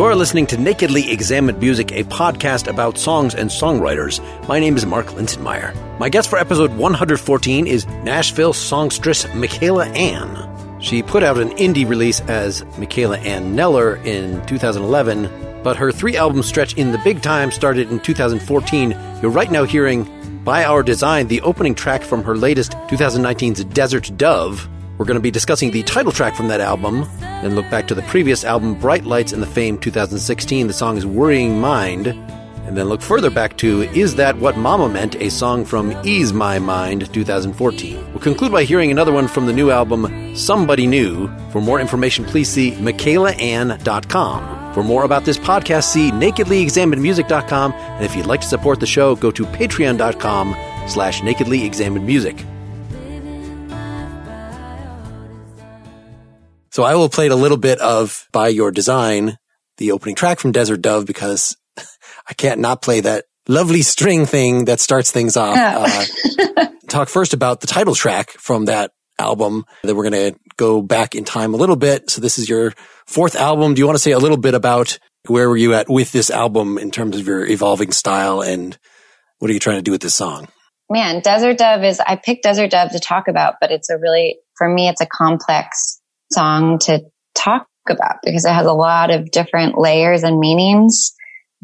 You're listening to Nakedly Examined Music, a podcast about songs and songwriters. My name is Mark Linsenmayer. My guest for episode 114 is Nashville songstress Michaela Anne. She put out an indie release as Michaela Anne Neller in 2011, but her three album stretch in the big time started in 2014. You're right now hearing By Our Design, the opening track from her latest 2019's Desert Dove. We're going to be discussing the title track from that album, then look back to the previous album, Bright Lights and the Fame 2016. The song is Worrying Mind. And then look further back to Is That What Mama Meant, a song from Ease My Mind 2014. We'll conclude by hearing another one from the new album, Somebody New. For more information, please see michaelaanne.com. For more about this podcast, see nakedlyexaminedmusic.com. And if you'd like to support the show, go to patreon.com slash nakedlyexaminedmusic. So I will play a little bit of By Your Design, the opening track from Desert Dove, because I can't not play that lovely string thing that starts things off. Uh, talk first about the title track from that album. Then we're going to go back in time a little bit. So this is your fourth album. Do you want to say a little bit about where were you at with this album in terms of your evolving style and what are you trying to do with this song? Man, Desert Dove is, I picked Desert Dove to talk about, but it's a really, for me, it's a complex song to talk about because it has a lot of different layers and meanings.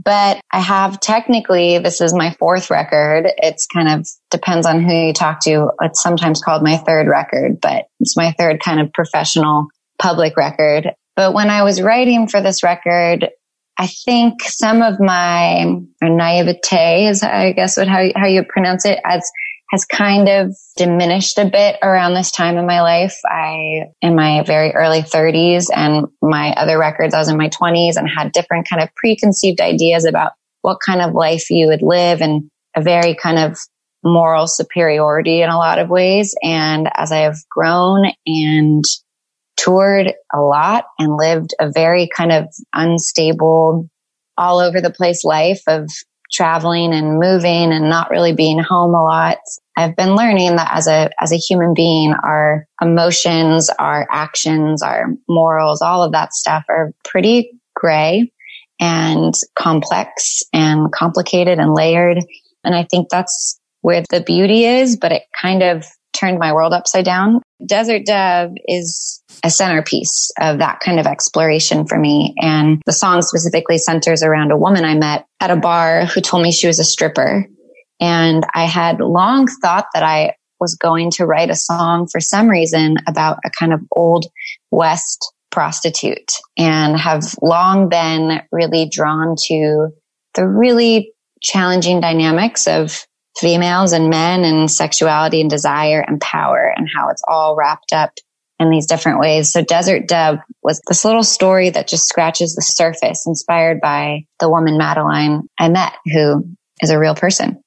But I have technically, this is my fourth record. It's kind of depends on who you talk to. It's sometimes called my third record, but it's my third kind of professional public record. But when I was writing for this record, I think some of my naivete is, I guess, what how, how you pronounce it as has kind of diminished a bit around this time in my life. I, in my very early 30s and my other records, I was in my 20s and had different kind of preconceived ideas about what kind of life you would live and a very kind of moral superiority in a lot of ways. And as I have grown and toured a lot and lived a very kind of unstable, all over the place life of traveling and moving and not really being home a lot. I've been learning that as a, as a human being, our emotions, our actions, our morals, all of that stuff are pretty gray and complex and complicated and layered. And I think that's where the beauty is, but it kind of turned my world upside down. Desert Dove is a centerpiece of that kind of exploration for me. And the song specifically centers around a woman I met at a bar who told me she was a stripper. And I had long thought that I was going to write a song for some reason about a kind of old West prostitute and have long been really drawn to the really challenging dynamics of females and men and sexuality and desire and power and how it's all wrapped up in these different ways. So Desert Dove was this little story that just scratches the surface inspired by the woman Madeline I met who is a real person.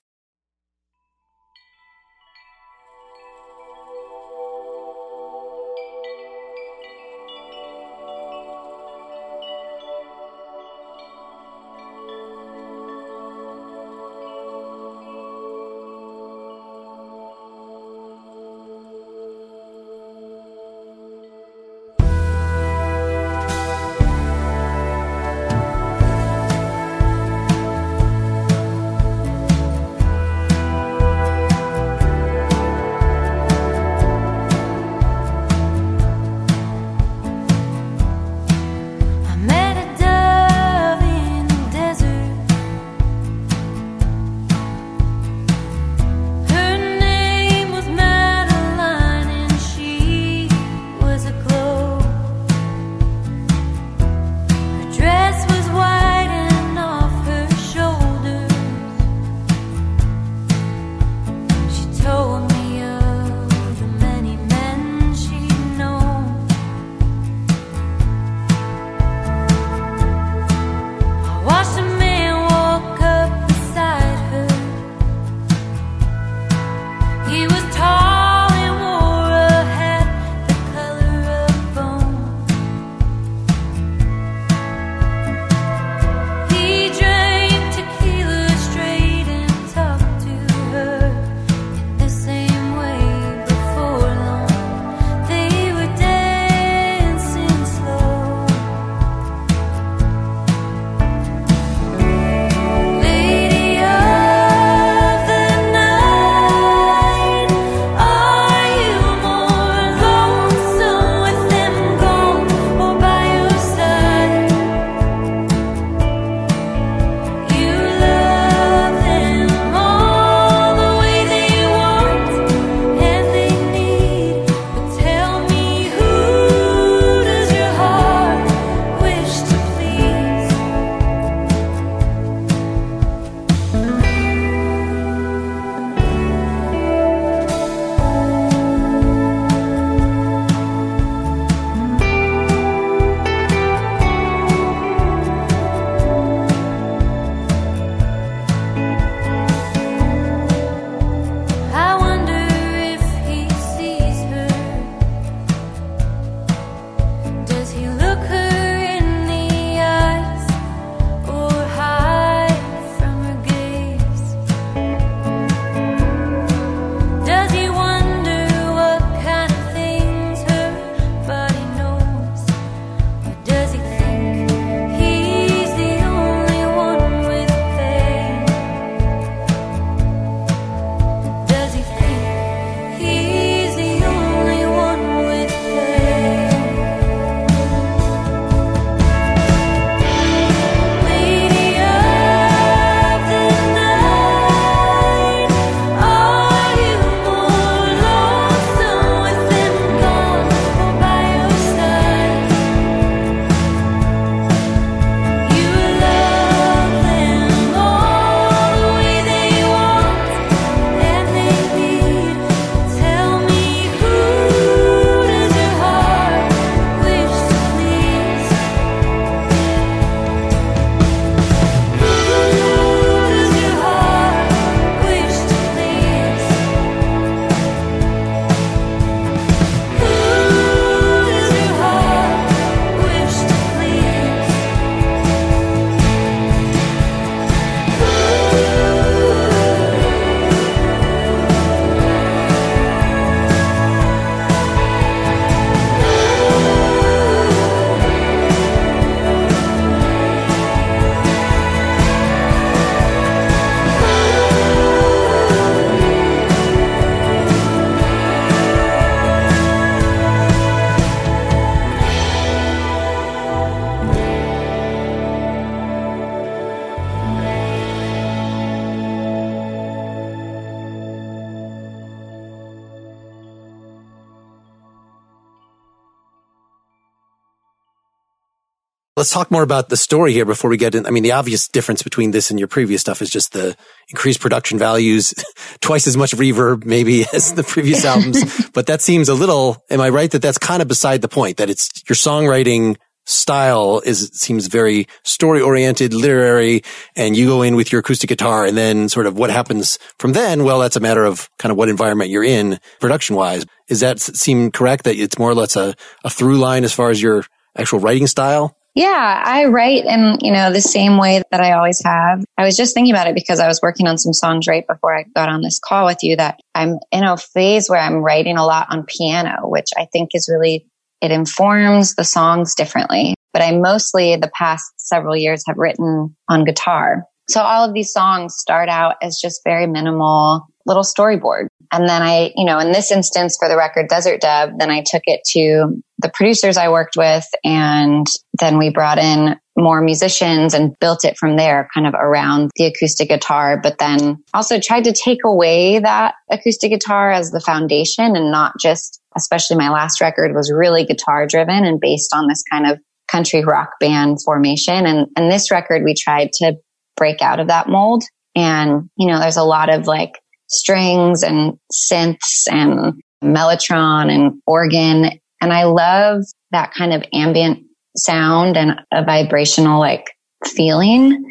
Let's talk more about the story here before we get in. I mean, the obvious difference between this and your previous stuff is just the increased production values, twice as much reverb maybe as the previous albums. but that seems a little, am I right that that's kind of beside the point that it's your songwriting style is, seems very story oriented, literary, and you go in with your acoustic guitar and then sort of what happens from then? Well, that's a matter of kind of what environment you're in production wise. Is that seem correct that it's more or less a, a through line as far as your actual writing style? Yeah, I write in, you know, the same way that I always have. I was just thinking about it because I was working on some songs right before I got on this call with you that I'm in a phase where I'm writing a lot on piano, which I think is really, it informs the songs differently. But I mostly the past several years have written on guitar. So all of these songs start out as just very minimal little storyboard. And then I, you know, in this instance for the record Desert Dove, then I took it to the producers I worked with and then we brought in more musicians and built it from there kind of around the acoustic guitar, but then also tried to take away that acoustic guitar as the foundation and not just, especially my last record was really guitar driven and based on this kind of country rock band formation. And, and this record, we tried to break out of that mold. And, you know, there's a lot of like strings and synths and mellotron and organ. And I love that kind of ambient sound and a vibrational like feeling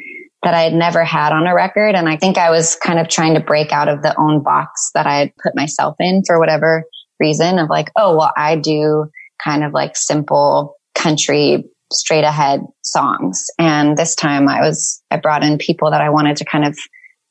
that I had never had on a record. And I think I was kind of trying to break out of the own box that I had put myself in for whatever reason of like, oh, well, I do kind of like simple country straight ahead songs. And this time I was, I brought in people that I wanted to kind of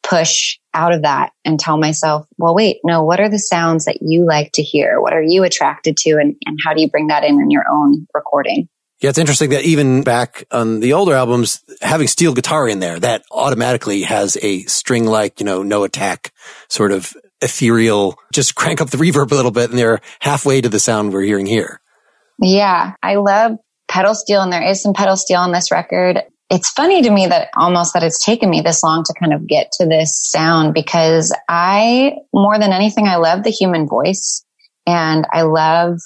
push out of that and tell myself, well, wait, no, what are the sounds that you like to hear? What are you attracted to? And, and how do you bring that in in your own recording? Yeah, it's interesting that even back on the older albums, having steel guitar in there, that automatically has a string like, you know, no attack sort of ethereal, just crank up the reverb a little bit and they're halfway to the sound we're hearing here. Yeah, I love pedal steel and there is some pedal steel on this record. It's funny to me that almost that it's taken me this long to kind of get to this sound because I, more than anything, I love the human voice and I love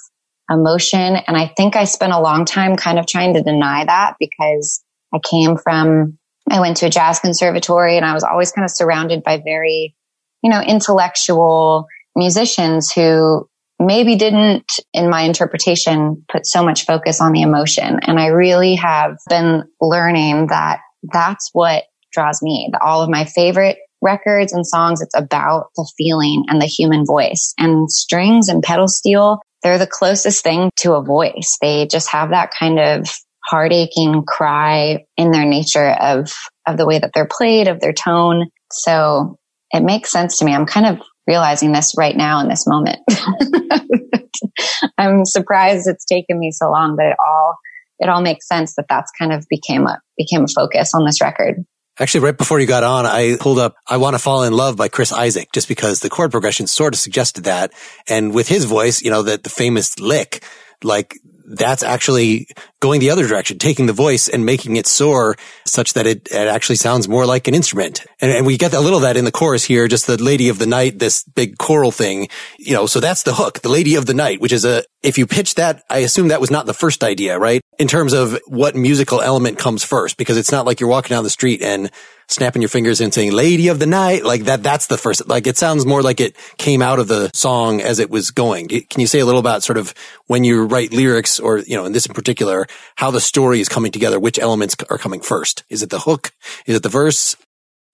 emotion. And I think I spent a long time kind of trying to deny that because I came from, I went to a jazz conservatory and I was always kind of surrounded by very, you know, intellectual musicians who maybe didn't, in my interpretation, put so much focus on the emotion. And I really have been learning that that's what draws me. All of my favorite records and songs, it's about the feeling and the human voice and strings and pedal steel. They're the closest thing to a voice. They just have that kind of heart aching cry in their nature of, of the way that they're played, of their tone. So it makes sense to me. I'm kind of realizing this right now in this moment. I'm surprised it's taken me so long, but it all, it all makes sense that that's kind of became a, became a focus on this record. Actually, right before you got on, I pulled up I Want to Fall in Love by Chris Isaak just because the chord progression sort of suggested that. And with his voice, you know, that the famous lick, like that's actually going the other direction, taking the voice and making it soar such that it, it actually sounds more like an instrument. And, and, we get a little of that in the chorus here, just the lady of the night, this big choral thing, you know, so that's the hook, the lady of the night, which is a, if you pitch that, I assume that was not the first idea, right? In terms of what musical element comes first, because it's not like you're walking down the street and snapping your fingers and saying lady of the night like that that's the first like it sounds more like it came out of the song as it was going can you say a little about sort of when you write lyrics or you know in this in particular how the story is coming together which elements are coming first is it the hook is it the verse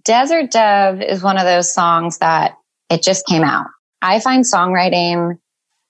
desert dove is one of those songs that it just came out i find songwriting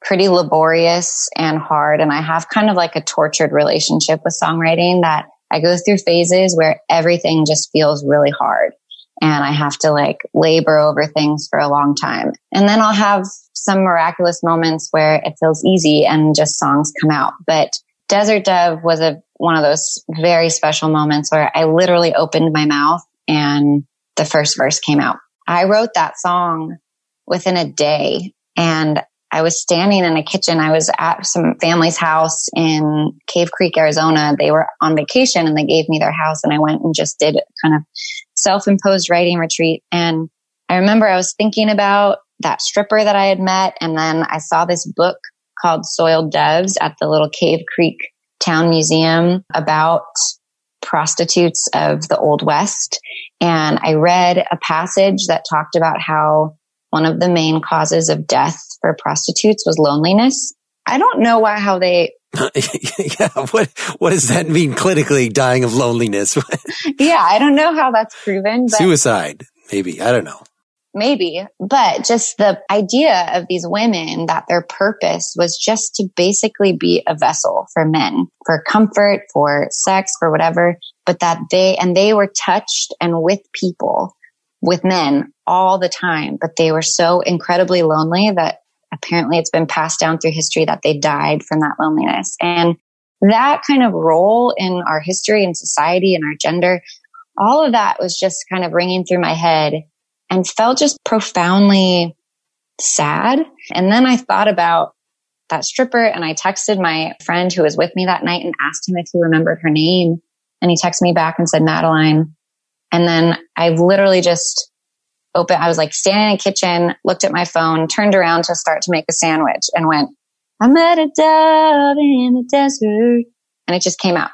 pretty laborious and hard and i have kind of like a tortured relationship with songwriting that I go through phases where everything just feels really hard and I have to like labor over things for a long time. And then I'll have some miraculous moments where it feels easy and just songs come out. But Desert Dove was a, one of those very special moments where I literally opened my mouth and the first verse came out. I wrote that song within a day and I was standing in a kitchen. I was at some family's house in Cave Creek, Arizona. They were on vacation and they gave me their house and I went and just did kind of self-imposed writing retreat. And I remember I was thinking about that stripper that I had met. And then I saw this book called Soiled Doves at the little Cave Creek Town Museum about prostitutes of the Old West. And I read a passage that talked about how one of the main causes of death for prostitutes was loneliness. I don't know why, how they. yeah. What, what does that mean clinically dying of loneliness? yeah. I don't know how that's proven. Suicide, maybe. I don't know. Maybe, but just the idea of these women that their purpose was just to basically be a vessel for men, for comfort, for sex, for whatever, but that they, and they were touched and with people, with men all the time, but they were so incredibly lonely that apparently it's been passed down through history that they died from that loneliness. And that kind of role in our history and society and our gender, all of that was just kind of ringing through my head and felt just profoundly sad. And then I thought about that stripper and I texted my friend who was with me that night and asked him if he remembered her name. And he texted me back and said Madeline. And then I literally just opened, I was like standing in the kitchen, looked at my phone, turned around to start to make a sandwich and went, I met a dove in the desert. And it just came out.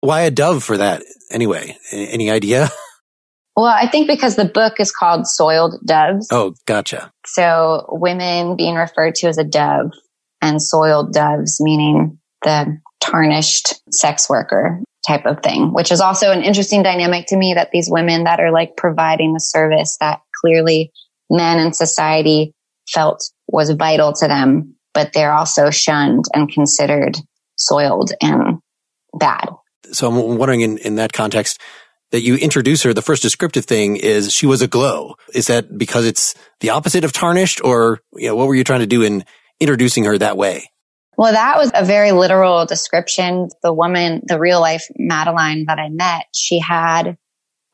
Why a dove for that anyway? Any idea? Well, I think because the book is called Soiled Doves. Oh, gotcha. So women being referred to as a dove and soiled doves, meaning the tarnished sex worker type of thing, which is also an interesting dynamic to me that these women that are like providing the service that clearly men in society felt was vital to them, but they're also shunned and considered soiled and bad. So I'm wondering in, in that context, that you introduce her, the first descriptive thing is she was a glow. Is that because it's the opposite of tarnished or, you know, what were you trying to do in introducing her that way? Well, that was a very literal description. The woman, the real life Madeline that I met, she had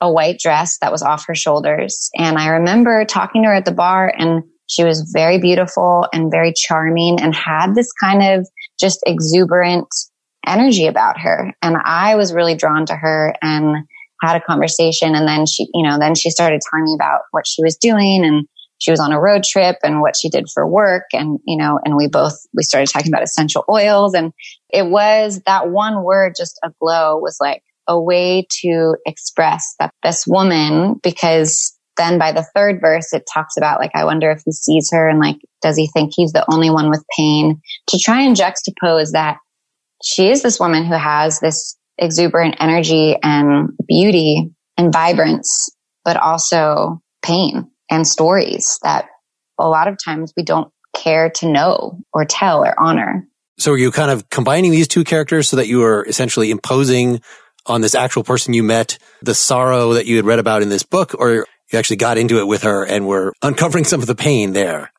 a white dress that was off her shoulders. And I remember talking to her at the bar and she was very beautiful and very charming and had this kind of just exuberant energy about her. And I was really drawn to her and had a conversation and then she, you know, then she started telling me about what she was doing and she was on a road trip and what she did for work. And, you know, and we both, we started talking about essential oils and it was that one word, just a glow was like a way to express that this woman, because then by the third verse, it talks about like, I wonder if he sees her and like, does he think he's the only one with pain to try and juxtapose that she is this woman who has this exuberant energy and beauty and vibrance, but also pain and stories that a lot of times we don't care to know or tell or honor. So are you kind of combining these two characters so that you are essentially imposing on this actual person you met the sorrow that you had read about in this book, or you actually got into it with her and were uncovering some of the pain there?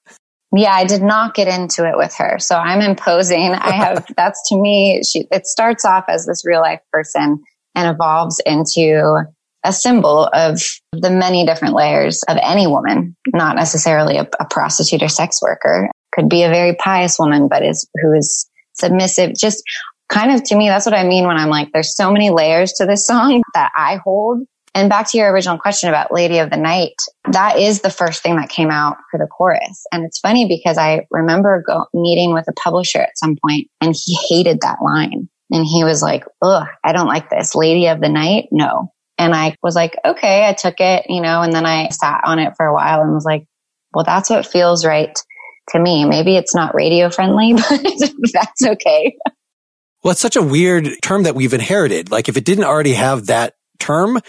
Yeah, I did not get into it with her. So I'm imposing. I have, that's to me, she, it starts off as this real life person and evolves into a symbol of the many different layers of any woman, not necessarily a, a prostitute or sex worker. Could be a very pious woman, but is, who is submissive. Just kind of to me, that's what I mean when I'm like, there's so many layers to this song that I hold and back to your original question about Lady of the Night, that is the first thing that came out for the chorus. And it's funny because I remember go, meeting with a publisher at some point and he hated that line. And he was like, ugh, I don't like this. Lady of the Night? No. And I was like, okay, I took it, you know, and then I sat on it for a while and was like, well, that's what feels right to me. Maybe it's not radio friendly, but that's okay. Well, it's such a weird term that we've inherited. Like if it didn't already have that term,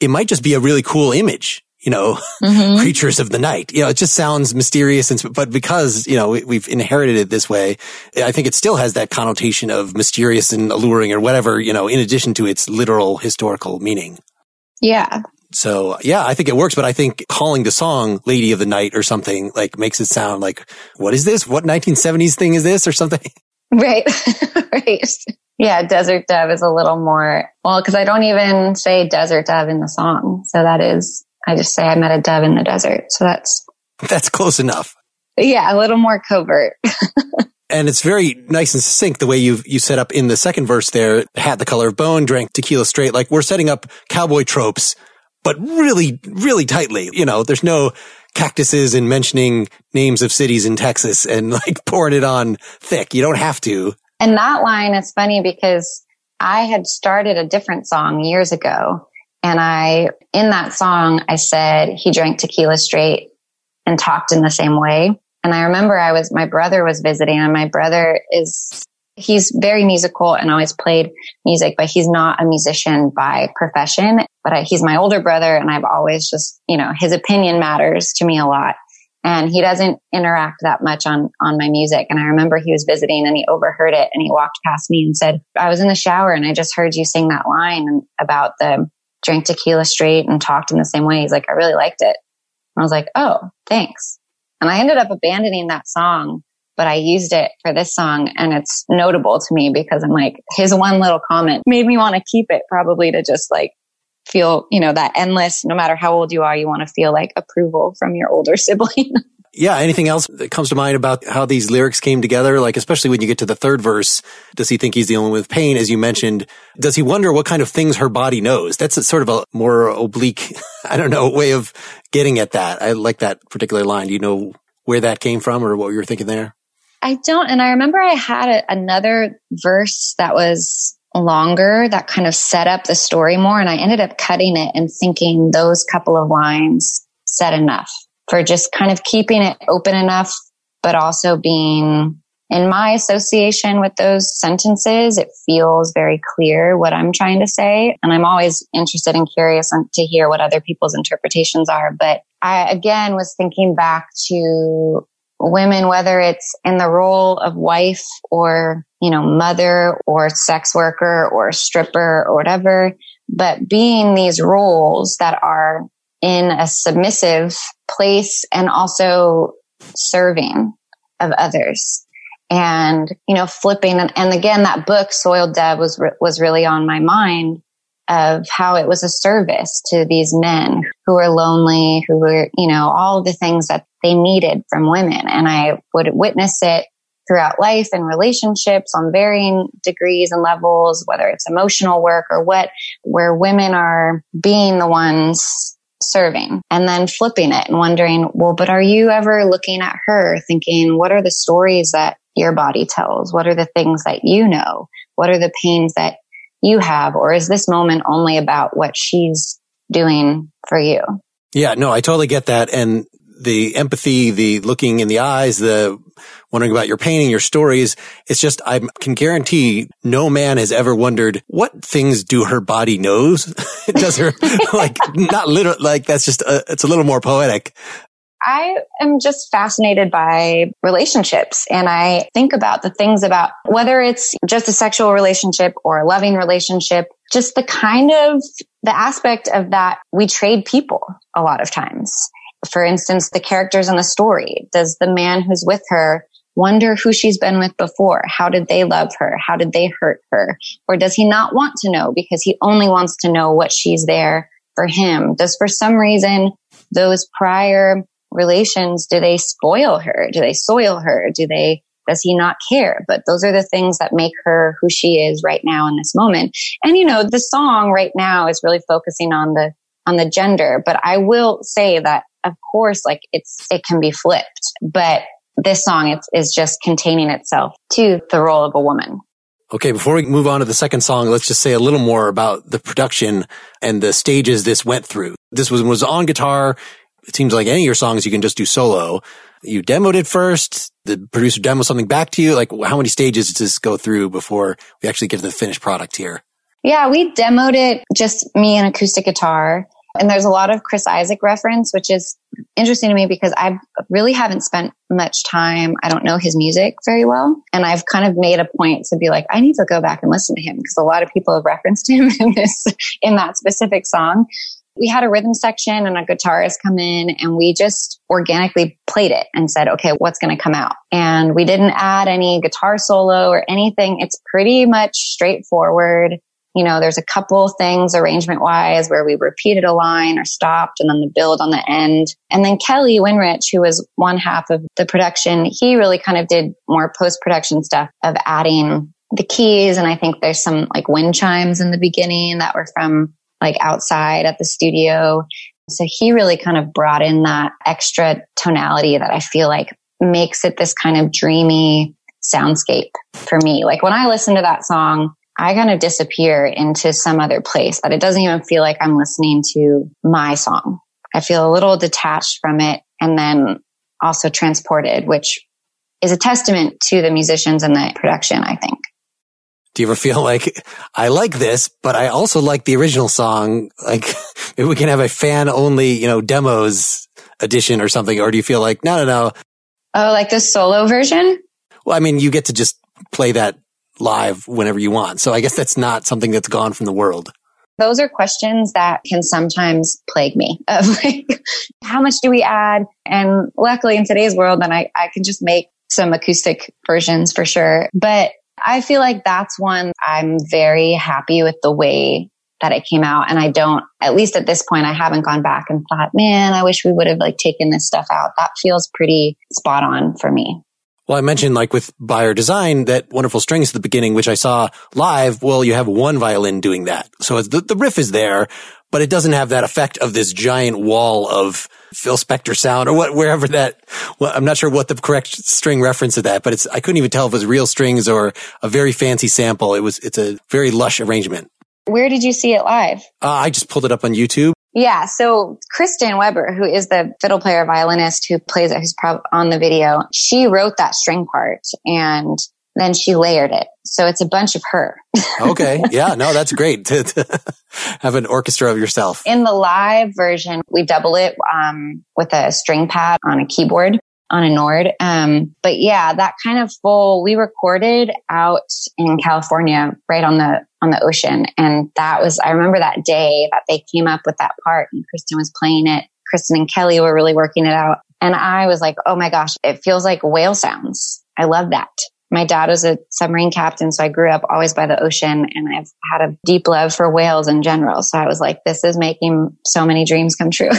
it might just be a really cool image you know, mm-hmm. creatures of the night. You know, it just sounds mysterious. And, but because, you know, we, have inherited it this way, I think it still has that connotation of mysterious and alluring or whatever, you know, in addition to its literal historical meaning. Yeah. So yeah, I think it works, but I think calling the song Lady of the Night or something like makes it sound like, what is this? What 1970s thing is this or something? Right. right. Yeah, Desert Dove is a little more, well, cause I don't even say Desert Dove in the song. So that is, I just say I met a dove in the desert. So that's, that's close enough. Yeah, a little more covert. and it's very nice and succinct the way you you set up in the second verse there. Had the color of bone, drank tequila straight. Like we're setting up cowboy tropes, but really, really tightly. You know, there's no cactuses and mentioning names of cities in Texas and like pouring it on thick. You don't have to. And that line is funny because I had started a different song years ago. And I, in that song, I said he drank tequila straight and talked in the same way. And I remember I was, my brother was visiting and my brother is, he's very musical and always played music, but he's not a musician by profession. But I, he's my older brother and I've always just, you know, his opinion matters to me a lot. And he doesn't interact that much on, on my music. And I remember he was visiting and he overheard it and he walked past me and said, I was in the shower and I just heard you sing that line about the drink tequila straight and talked in the same way. He's like, I really liked it. I was like, oh, thanks. And I ended up abandoning that song, but I used it for this song and it's notable to me because I'm like, his one little comment made me want to keep it probably to just like feel, you know, that endless, no matter how old you are, you want to feel like approval from your older sibling. Yeah. Anything else that comes to mind about how these lyrics came together? Like, especially when you get to the third verse, does he think he's dealing with pain? As you mentioned, does he wonder what kind of things her body knows? That's a sort of a more oblique, I don't know, way of getting at that. I like that particular line. Do you know where that came from or what you were thinking there? I don't. And I remember I had a, another verse that was longer that kind of set up the story more. And I ended up cutting it and thinking those couple of lines said enough for just kind of keeping it open enough, but also being in my association with those sentences, it feels very clear what I'm trying to say. And I'm always interested and curious to hear what other people's interpretations are. But I again was thinking back to women, whether it's in the role of wife or, you know, mother or sex worker or stripper or whatever, but being these roles that are in a submissive place and also serving of others. And you know flipping and, and again that book soiled dove was was really on my mind of how it was a service to these men who were lonely who were you know all the things that they needed from women and i would witness it throughout life and relationships on varying degrees and levels whether it's emotional work or what where women are being the ones serving and then flipping it and wondering, well, but are you ever looking at her thinking, what are the stories that your body tells? What are the things that you know? What are the pains that you have? Or is this moment only about what she's doing for you? Yeah, no, I totally get that. And the empathy, the looking in the eyes, the wondering about your painting, your stories. It's just, I can guarantee no man has ever wondered what things do her body knows? Does her like not literal, like that's just, a, it's a little more poetic. I am just fascinated by relationships and I think about the things about whether it's just a sexual relationship or a loving relationship, just the kind of the aspect of that we trade people a lot of times. For instance, the characters in the story. Does the man who's with her wonder who she's been with before? How did they love her? How did they hurt her? Or does he not want to know because he only wants to know what she's there for him? Does for some reason those prior relations, do they spoil her? Do they soil her? Do they, does he not care? But those are the things that make her who she is right now in this moment. And you know, the song right now is really focusing on the, on the gender, but I will say that of course, like it's, it can be flipped, but this song is just containing itself to the role of a woman. Okay, before we move on to the second song, let's just say a little more about the production and the stages this went through. This was, was on guitar. It seems like any of your songs you can just do solo. You demoed it first. The producer demoed something back to you. Like how many stages does this go through before we actually get to the finished product here? Yeah, we demoed it just me and acoustic guitar. And there's a lot of Chris Isaak reference, which is interesting to me because I really haven't spent much time. I don't know his music very well. And I've kind of made a point to be like, I need to go back and listen to him because a lot of people have referenced him in this, in that specific song. We had a rhythm section and a guitarist come in and we just organically played it and said, okay, what's going to come out? And we didn't add any guitar solo or anything. It's pretty much straightforward you know, there's a couple things arrangement wise where we repeated a line or stopped and then the build on the end. And then Kelly Winrich, who was one half of the production, he really kind of did more post production stuff of adding the keys. And I think there's some like wind chimes in the beginning that were from like outside at the studio. So he really kind of brought in that extra tonality that I feel like makes it this kind of dreamy soundscape for me. Like when I listen to that song, I kind of disappear into some other place that it doesn't even feel like I'm listening to my song. I feel a little detached from it and then also transported, which is a testament to the musicians and the production, I think. Do you ever feel like I like this, but I also like the original song? Like maybe we can have a fan only, you know, demos edition or something. Or do you feel like, no, no, no. Oh, like the solo version? Well, I mean, you get to just play that live whenever you want. So I guess that's not something that's gone from the world. Those are questions that can sometimes plague me of like, how much do we add? And luckily in today's world, then I, I can just make some acoustic versions for sure. But I feel like that's one I'm very happy with the way that it came out. And I don't, at least at this point, I haven't gone back and thought, man, I wish we would have like taken this stuff out. That feels pretty spot on for me. Well, I mentioned like with By Your Design that wonderful strings at the beginning, which I saw live. Well, you have one violin doing that. So the, the riff is there, but it doesn't have that effect of this giant wall of Phil Spector sound or what, wherever that, well, I'm not sure what the correct string reference to that, but it's, I couldn't even tell if it was real strings or a very fancy sample. It was, it's a very lush arrangement. Where did you see it live? Uh, I just pulled it up on YouTube. Yeah. So Kristen Weber, who is the fiddle player violinist who plays it, who's on the video, she wrote that string part and then she layered it. So it's a bunch of her. okay. Yeah. No, that's great to, to, have an orchestra of yourself. In the live version, we double it um, with a string pad on a keyboard on a Nord. Um, but yeah, that kind of full, we recorded out in California, right on the, on the ocean. And that was, I remember that day that they came up with that part and Kristen was playing it. Kristen and Kelly were really working it out. And I was like, oh my gosh, it feels like whale sounds. I love that. My dad was a submarine captain, so I grew up always by the ocean and I've had a deep love for whales in general. So I was like, this is making so many dreams come true.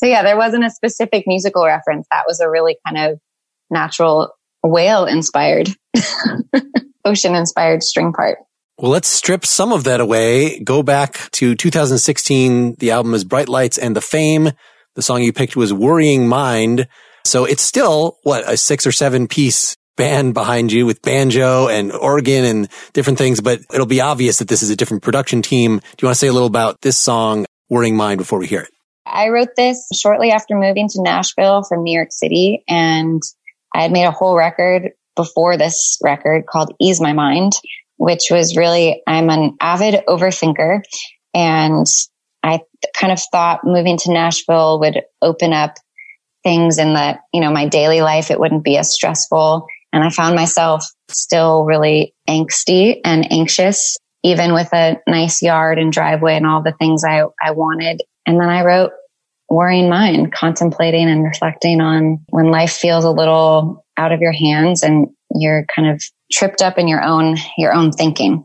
So yeah, there wasn't a specific musical reference. That was a really kind of natural whale inspired, ocean inspired string part. Well, let's strip some of that away. Go back to 2016. The album is Bright Lights and the Fame. The song you picked was Worrying Mind. So it's still what a six or seven piece band behind you with banjo and organ and different things, but it'll be obvious that this is a different production team. Do you want to say a little about this song, Worrying Mind, before we hear it? I wrote this shortly after moving to Nashville from New York City. And I had made a whole record before this record called Ease My Mind, which was really, I'm an avid overthinker. And I kind of thought moving to Nashville would open up things in the, you know, my daily life. It wouldn't be as stressful. And I found myself still really angsty and anxious, even with a nice yard and driveway and all the things I, I wanted. And then I wrote worrying mind, contemplating and reflecting on when life feels a little out of your hands and you're kind of tripped up in your own, your own thinking.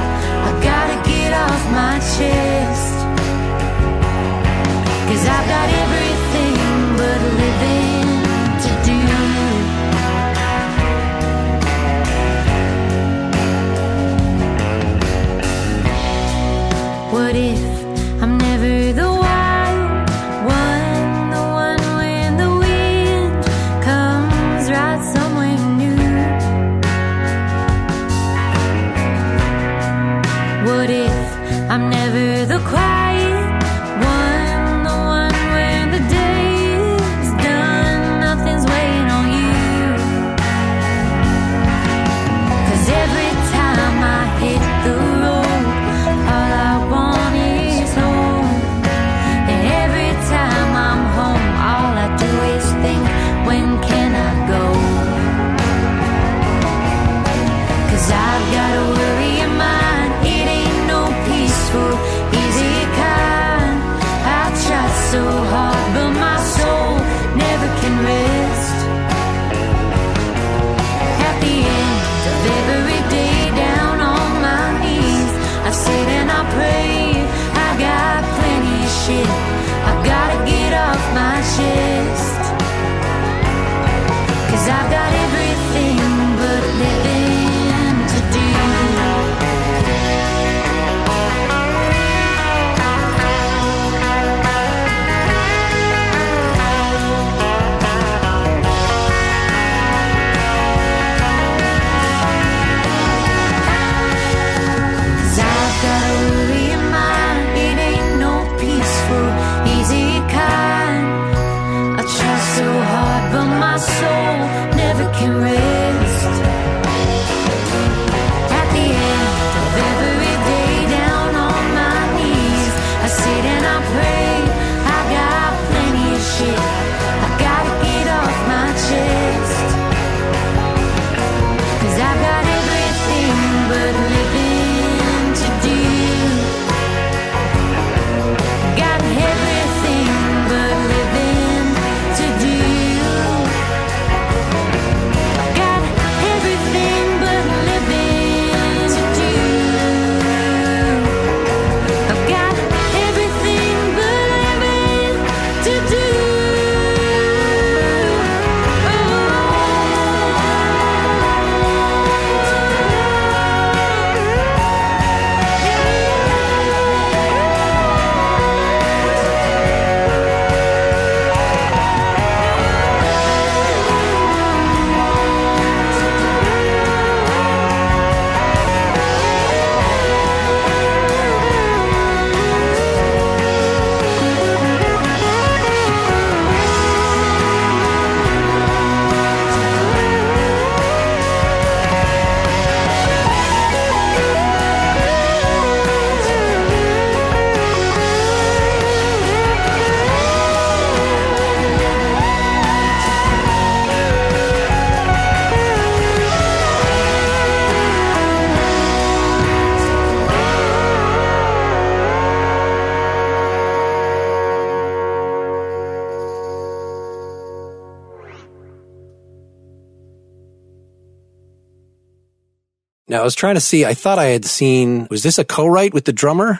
soul never can rest. I was trying to see, I thought I had seen, was this a co-write with the drummer?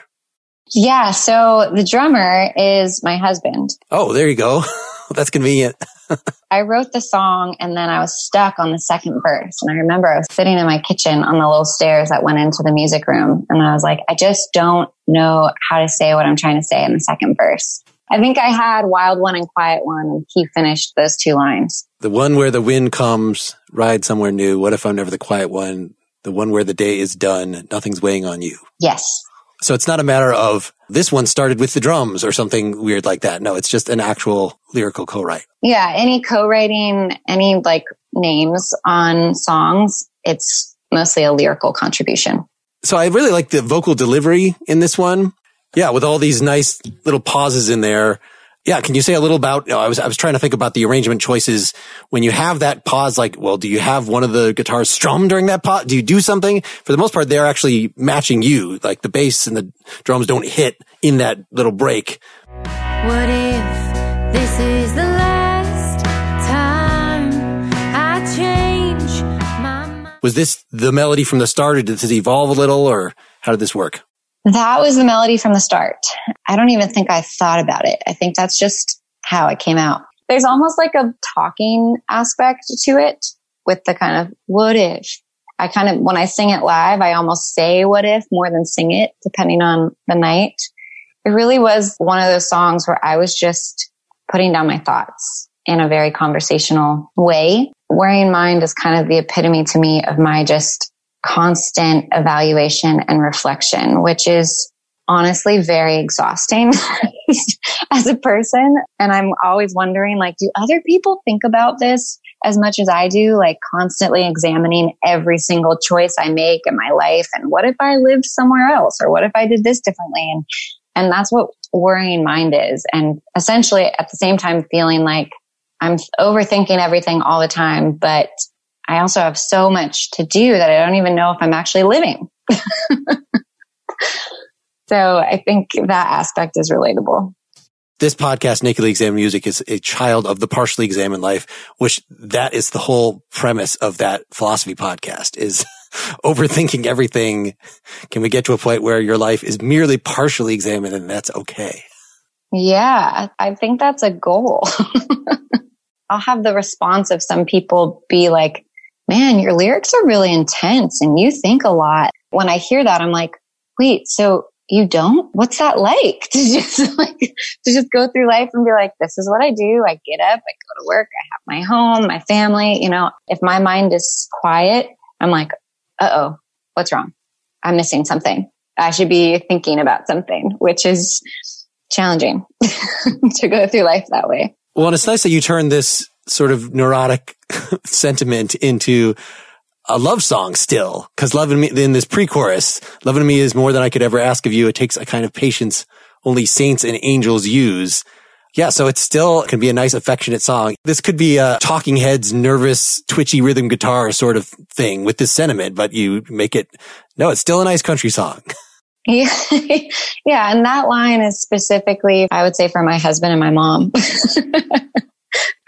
Yeah. So the drummer is my husband. Oh, there you go. That's convenient. I wrote the song and then I was stuck on the second verse. And I remember I was sitting in my kitchen on the little stairs that went into the music room. And I was like, I just don't know how to say what I'm trying to say in the second verse. I think I had Wild One and Quiet One, and he finished those two lines. The one where the wind comes, ride somewhere new. What if I'm never the quiet one? The one where the day is done, nothing's weighing on you. Yes. So it's not a matter of this one started with the drums or something weird like that. No, it's just an actual lyrical co-write. Yeah. Any co-writing, any like names on songs, it's mostly a lyrical contribution. So I really like the vocal delivery in this one. Yeah. With all these nice little pauses in there. Yeah. Can you say a little about, you know, I was, I was trying to think about the arrangement choices when you have that pause, like, well, do you have one of the guitars strum during that pause? Do you do something? For the most part, they're actually matching you. Like the bass and the drums don't hit in that little break. What if this is the last time I change my mind? Was this the melody from the start or did this evolve a little or how did this work? That was the melody from the start. I don't even think I thought about it. I think that's just how it came out. There's almost like a talking aspect to it with the kind of what if. I kind of, when I sing it live, I almost say what if more than sing it, depending on the night. It really was one of those songs where I was just putting down my thoughts in a very conversational way. Worrying Mind is kind of the epitome to me of my just constant evaluation and reflection, which is honestly very exhausting as a person. And I'm always wondering, like, do other people think about this as much as I do? Like constantly examining every single choice I make in my life. And what if I lived somewhere else? Or what if I did this differently? And, and that's what worrying mind is. And essentially at the same time feeling like I'm overthinking everything all the time, but I also have so much to do that I don't even know if I'm actually living. so I think that aspect is relatable. This podcast, Nakedly Examined Music, is a child of the partially examined life, which that is the whole premise of that philosophy podcast is overthinking everything. Can we get to a point where your life is merely partially examined and that's okay? Yeah, I think that's a goal. I'll have the response of some people be like, man, your lyrics are really intense and you think a lot. When I hear that, I'm like, wait, so you don't? What's that like to just like, to just go through life and be like, this is what I do. I get up, I go to work, I have my home, my family. You know, if my mind is quiet, I'm like, uh oh, what's wrong? I'm missing something. I should be thinking about something, which is challenging to go through life that way. Well, and it's nice that you turn this sort of neurotic sentiment into a love song still. Cause loving me in this pre-chorus, loving me is more than I could ever ask of you. It takes a kind of patience only saints and angels use. Yeah. So it still can be a nice affectionate song. This could be a talking heads, nervous, twitchy rhythm guitar sort of thing with this sentiment, but you make it, no, it's still a nice country song. Yeah. yeah. And that line is specifically, I would say for my husband and my mom.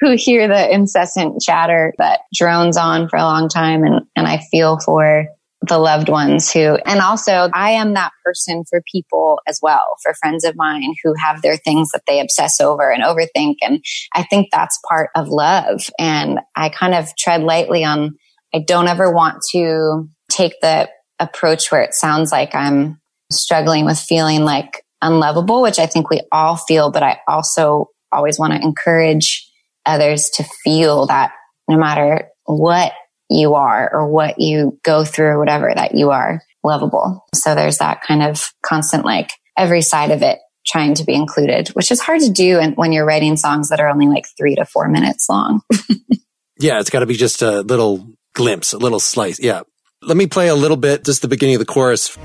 Who hear the incessant chatter that drones on for a long time. And, and I feel for the loved ones who, and also I am that person for people as well, for friends of mine who have their things that they obsess over and overthink. And I think that's part of love. And I kind of tread lightly on, I don't ever want to take the approach where it sounds like I'm struggling with feeling like unlovable, which I think we all feel, but I also always want to encourage others to feel that no matter what you are or what you go through or whatever that you are lovable. So there's that kind of constant, like every side of it trying to be included, which is hard to do when you're writing songs that are only like three to four minutes long. yeah. It's got to be just a little glimpse, a little slice. Yeah. Let me play a little bit, just the beginning of the chorus.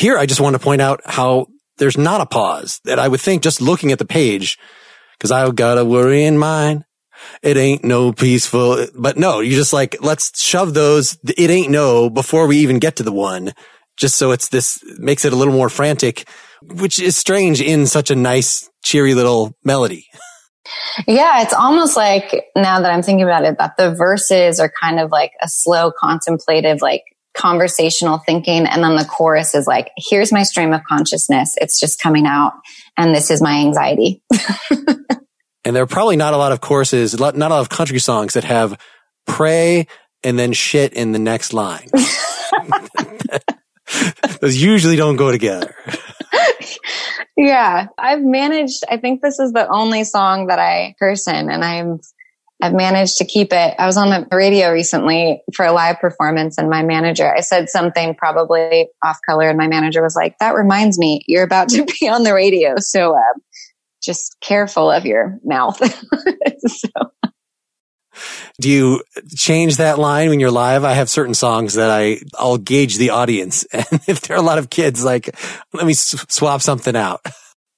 Here, I just want to point out how there's not a pause that I would think just looking at the page, cause I've got a worry in mind. It ain't no peaceful, but no, you just like, let's shove those. It ain't no before we even get to the one, just so it's this makes it a little more frantic, which is strange in such a nice cheery little melody. Yeah, it's almost like now that I'm thinking about it, that the verses are kind of like a slow, contemplative, like conversational thinking. And then the chorus is like, here's my stream of consciousness. It's just coming out. And this is my anxiety. and there are probably not a lot of courses, not a lot of country songs that have pray and then shit in the next line. Those usually don't go together. yeah, I've managed. I think this is the only song that I curse in, and I'm I've managed to keep it. I was on the radio recently for a live performance and my manager, I said something probably off color and my manager was like, that reminds me, you're about to be on the radio. So, uh, just careful of your mouth. so. Do you change that line when you're live? I have certain songs that I, I'll gauge the audience. And if there are a lot of kids, like, let me s- swap something out.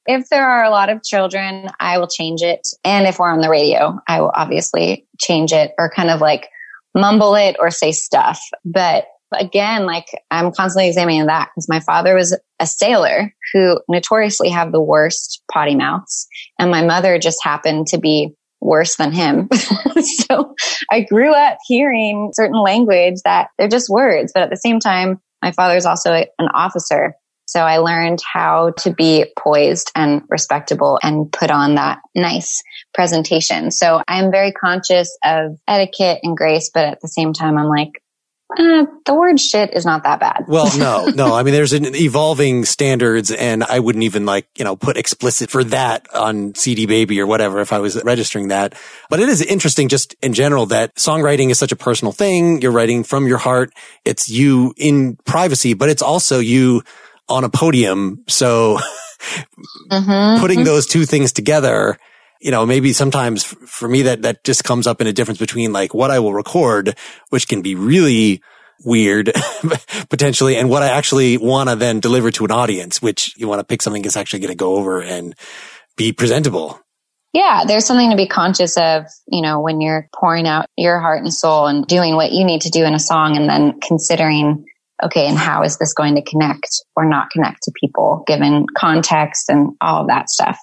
If there are a lot of children, I will change it. And if we're on the radio, I will obviously change it or kind of like mumble it or say stuff. But again, like I'm constantly examining that because my father was a sailor who notoriously have the worst potty mouths. And my mother just happened to be worse than him. so I grew up hearing certain language that they're just words. But at the same time, my father's also an officer. So I learned how to be poised and respectable and put on that nice presentation. So I'm very conscious of etiquette and grace, but at the same time, I'm like, uh, the word shit is not that bad. Well, no, no. I mean, there's an evolving standards and I wouldn't even like, you know, put explicit for that on CD baby or whatever if I was registering that. But it is interesting just in general that songwriting is such a personal thing. You're writing from your heart. It's you in privacy, but it's also you on a podium. So mm-hmm, putting those two things together, you know, maybe sometimes for me that, that just comes up in a difference between like what I will record, which can be really weird potentially and what I actually want to then deliver to an audience, which you want to pick something that's actually going to go over and be presentable. Yeah, there's something to be conscious of, you know, when you're pouring out your heart and soul and doing what you need to do in a song and then considering okay, and how is this going to connect or not connect to people given context and all of that stuff?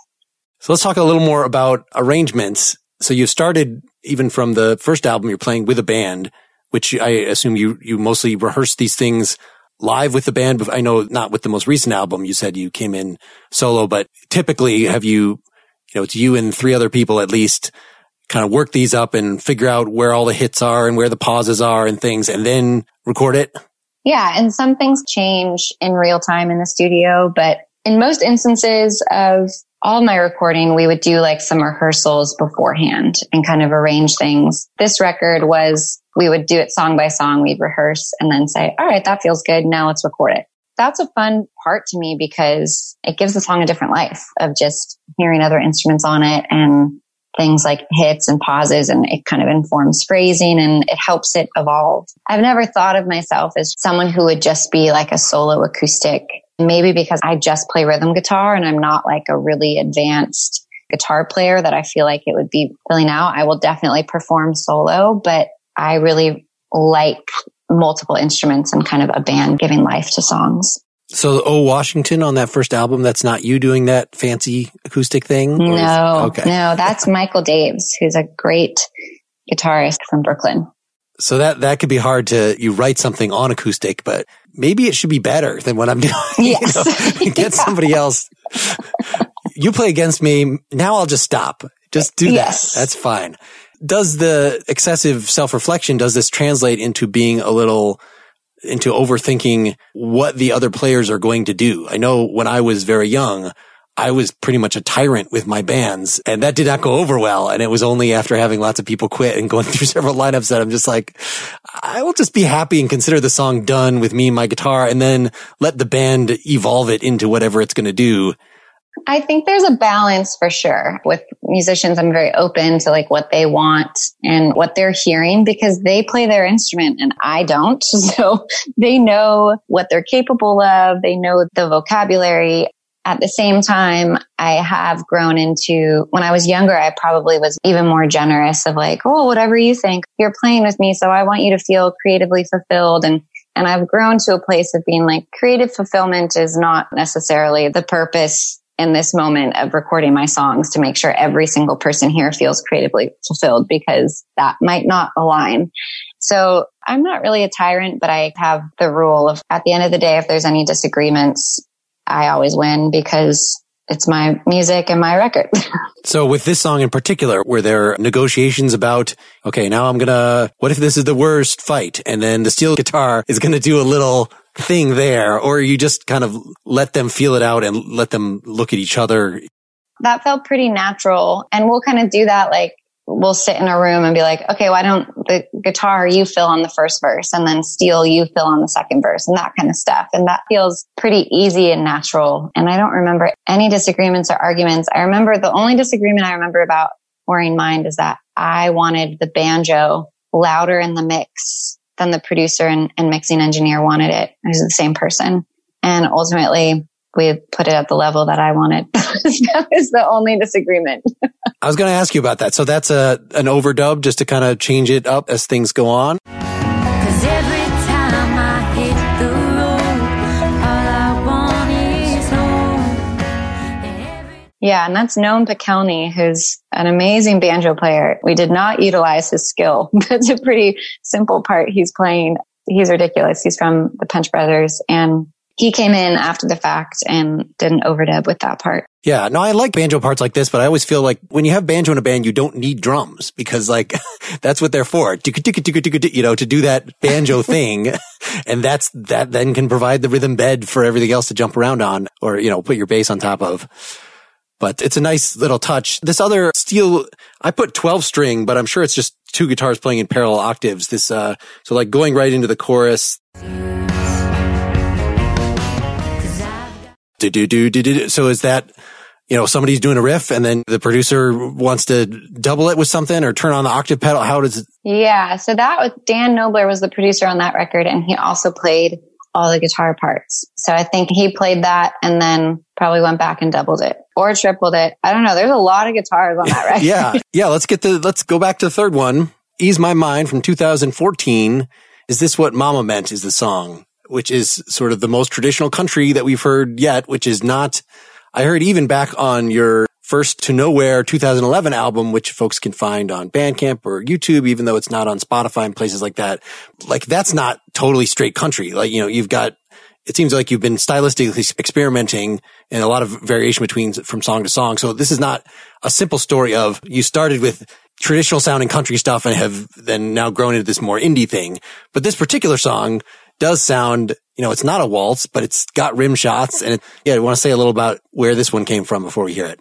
So let's talk a little more about arrangements. So you started even from the first album, you're playing with a band, which I assume you, you mostly rehearse these things live with the band. I know not with the most recent album. You said you came in solo, but typically have you, you know, it's you and three other people at least kind of work these up and figure out where all the hits are and where the pauses are and things and then record it? Yeah. And some things change in real time in the studio, but in most instances of all my recording, we would do like some rehearsals beforehand and kind of arrange things. This record was, we would do it song by song. We'd rehearse and then say, all right, that feels good. Now let's record it. That's a fun part to me because it gives the song a different life of just hearing other instruments on it and things like hits and pauses and it kind of informs phrasing and it helps it evolve. I've never thought of myself as someone who would just be like a solo acoustic, maybe because I just play rhythm guitar and I'm not like a really advanced guitar player that I feel like it would be filling out. I will definitely perform solo, but I really like multiple instruments and kind of a band giving life to songs. So, Oh Washington on that first album, that's not you doing that fancy acoustic thing? No, okay. no, that's Michael Daves, who's a great guitarist from Brooklyn. So that, that could be hard to, you write something on acoustic, but maybe it should be better than what I'm doing. Yes. You know, get somebody else. you play against me. Now I'll just stop. Just do yes. that. That's fine. Does the excessive self-reflection, does this translate into being a little into overthinking what the other players are going to do. I know when I was very young, I was pretty much a tyrant with my bands and that did not go over well. And it was only after having lots of people quit and going through several lineups that I'm just like, I will just be happy and consider the song done with me and my guitar and then let the band evolve it into whatever it's going to do. I think there's a balance for sure with musicians. I'm very open to like what they want and what they're hearing because they play their instrument and I don't. So they know what they're capable of. They know the vocabulary. At the same time, I have grown into when I was younger, I probably was even more generous of like, Oh, whatever you think, you're playing with me. So I want you to feel creatively fulfilled and and I've grown to a place of being like creative fulfillment is not necessarily the purpose in this moment of recording my songs to make sure every single person here feels creatively fulfilled because that might not align. So I'm not really a tyrant, but I have the rule of at the end of the day, if there's any disagreements, I always win because it's my music and my record. so with this song in particular, were there negotiations about, okay, now I'm gonna, what if this is the worst fight? And then the steel guitar is gonna do a little thing there, or you just kind of let them feel it out and let them look at each other? That felt pretty natural. And we'll kind of do that like we'll sit in a room and be like, okay, why don't the guitar you fill on the first verse and then steel you fill on the second verse and that kind of stuff. And that feels pretty easy and natural. And I don't remember any disagreements or arguments. I remember the only disagreement I remember about Worrying Mind is that I wanted the banjo louder in the mix than the producer and, and mixing engineer wanted it. It was the same person. And ultimately we put it at the level that I wanted. that was the only disagreement. I was going to ask you about that. So that's a an overdub just to kind of change it up as things go on. Yeah, and that's Noam Pikelny, who's an amazing banjo player. We did not utilize his skill. That's a pretty simple part he's playing. He's ridiculous. He's from the Punch Brothers and he came in after the fact and did an overdub with that part. Yeah, no, I like banjo parts like this, but I always feel like when you have banjo in a band, you don't need drums because like that's what they're for. You know, to do that banjo thing. And that's, that then can provide the rhythm bed for everything else to jump around on or, you know, put your bass on top of. But it's a nice little touch. This other steel, I put 12 string, but I'm sure it's just two guitars playing in parallel octaves. This, uh, so like going right into the chorus. do, do, do, do, do. So is that, you know, somebody's doing a riff and then the producer wants to double it with something or turn on the octave pedal? How does it? Yeah. So that was Dan Knobler was the producer on that record and he also played all the guitar parts. So I think he played that and then probably went back and doubled it or tripled it. I don't know. There's a lot of guitars on that record. yeah. Yeah. Let's get the, let's go back to the third one. Ease My Mind from 2014. Is this what Mama meant is the song? which is sort of the most traditional country that we've heard yet, which is not, I heard even back on your first to nowhere 2011 album, which folks can find on Bandcamp or YouTube, even though it's not on Spotify and places like that. Like that's not totally straight country. Like, you know, you've got, it seems like you've been stylistically experimenting and a lot of variation between from song to song. So this is not a simple story of you started with traditional sounding country stuff and have then now grown into this more indie thing. But this particular song does sound, you know, it's not a waltz, but it's got rim shots. And it, yeah, I want to say a little about where this one came from before we hear it.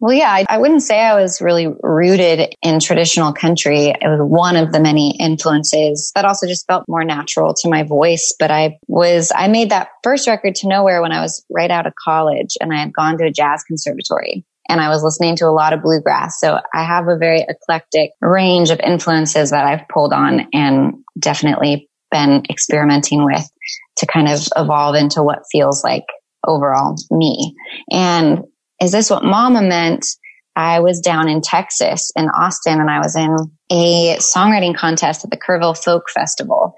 Well, yeah, I, I, wouldn't say I was really rooted in traditional country. It was one of the many influences that also just felt more natural to my voice. But I was, I made that first record to nowhere when I was right out of college and I had gone to a jazz conservatory and I was listening to a lot of bluegrass. So I have a very eclectic range of influences that I've pulled on and definitely been experimenting with to kind of evolve into what feels like overall me. And is this what mama meant? I was down in Texas in Austin and I was in a songwriting contest at the Kerrville Folk Festival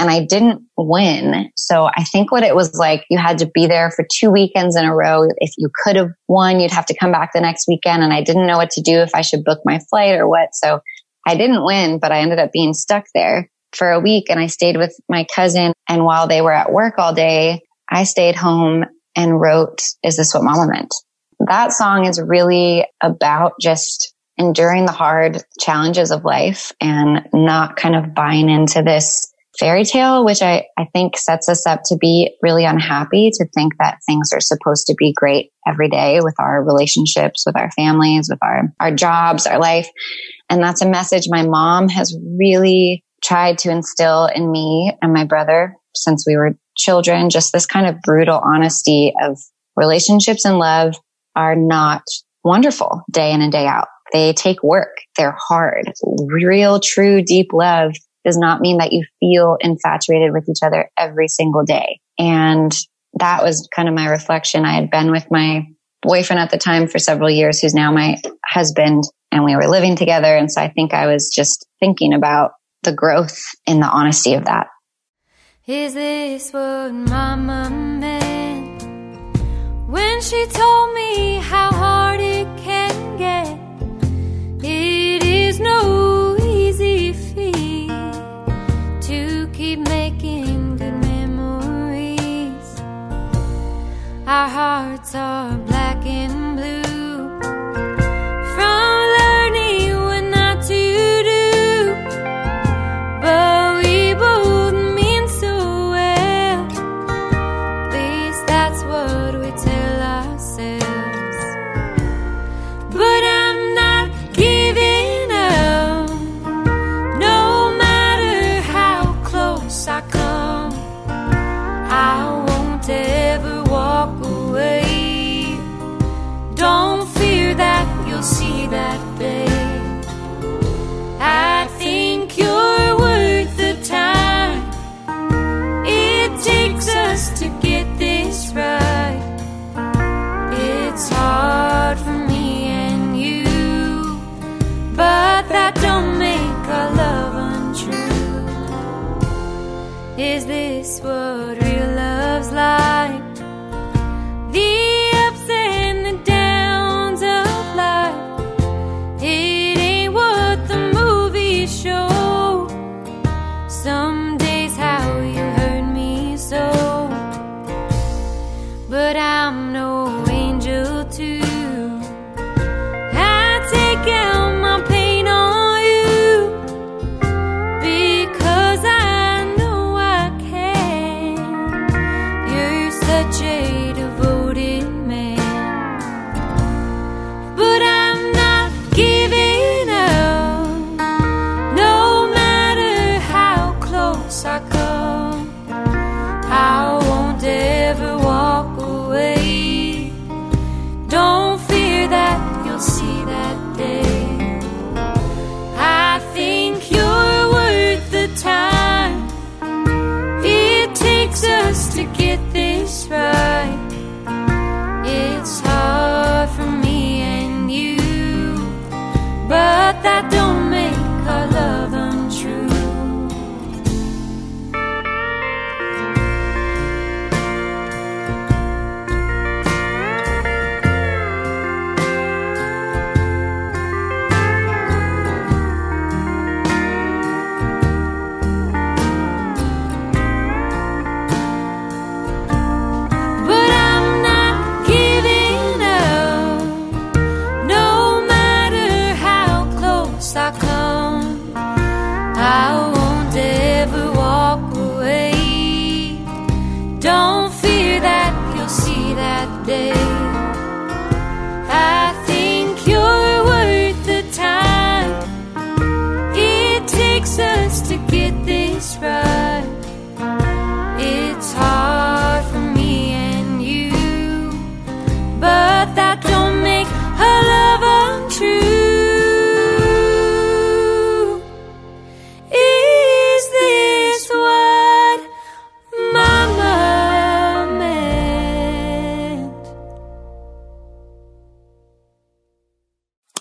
and I didn't win. So I think what it was like, you had to be there for two weekends in a row. If you could have won, you'd have to come back the next weekend. And I didn't know what to do if I should book my flight or what. So I didn't win, but I ended up being stuck there for a week and I stayed with my cousin. And while they were at work all day, I stayed home and wrote, Is This What Mama Meant? That song is really about just enduring the hard challenges of life and not kind of buying into this fairy tale, which I, I think sets us up to be really unhappy to think that things are supposed to be great every day with our relationships, with our families, with our, our jobs, our life. And that's a message my mom has really tried to instill in me and my brother since we were children, just this kind of brutal honesty of relationships and love are not wonderful day in and day out. They take work. They're hard. Real, true, deep love does not mean that you feel infatuated with each other every single day. And that was kind of my reflection. I had been with my boyfriend at the time for several years, who's now my husband, and we were living together. And so I think I was just thinking about the growth in the honesty of that. Is this what mama meant when she told me how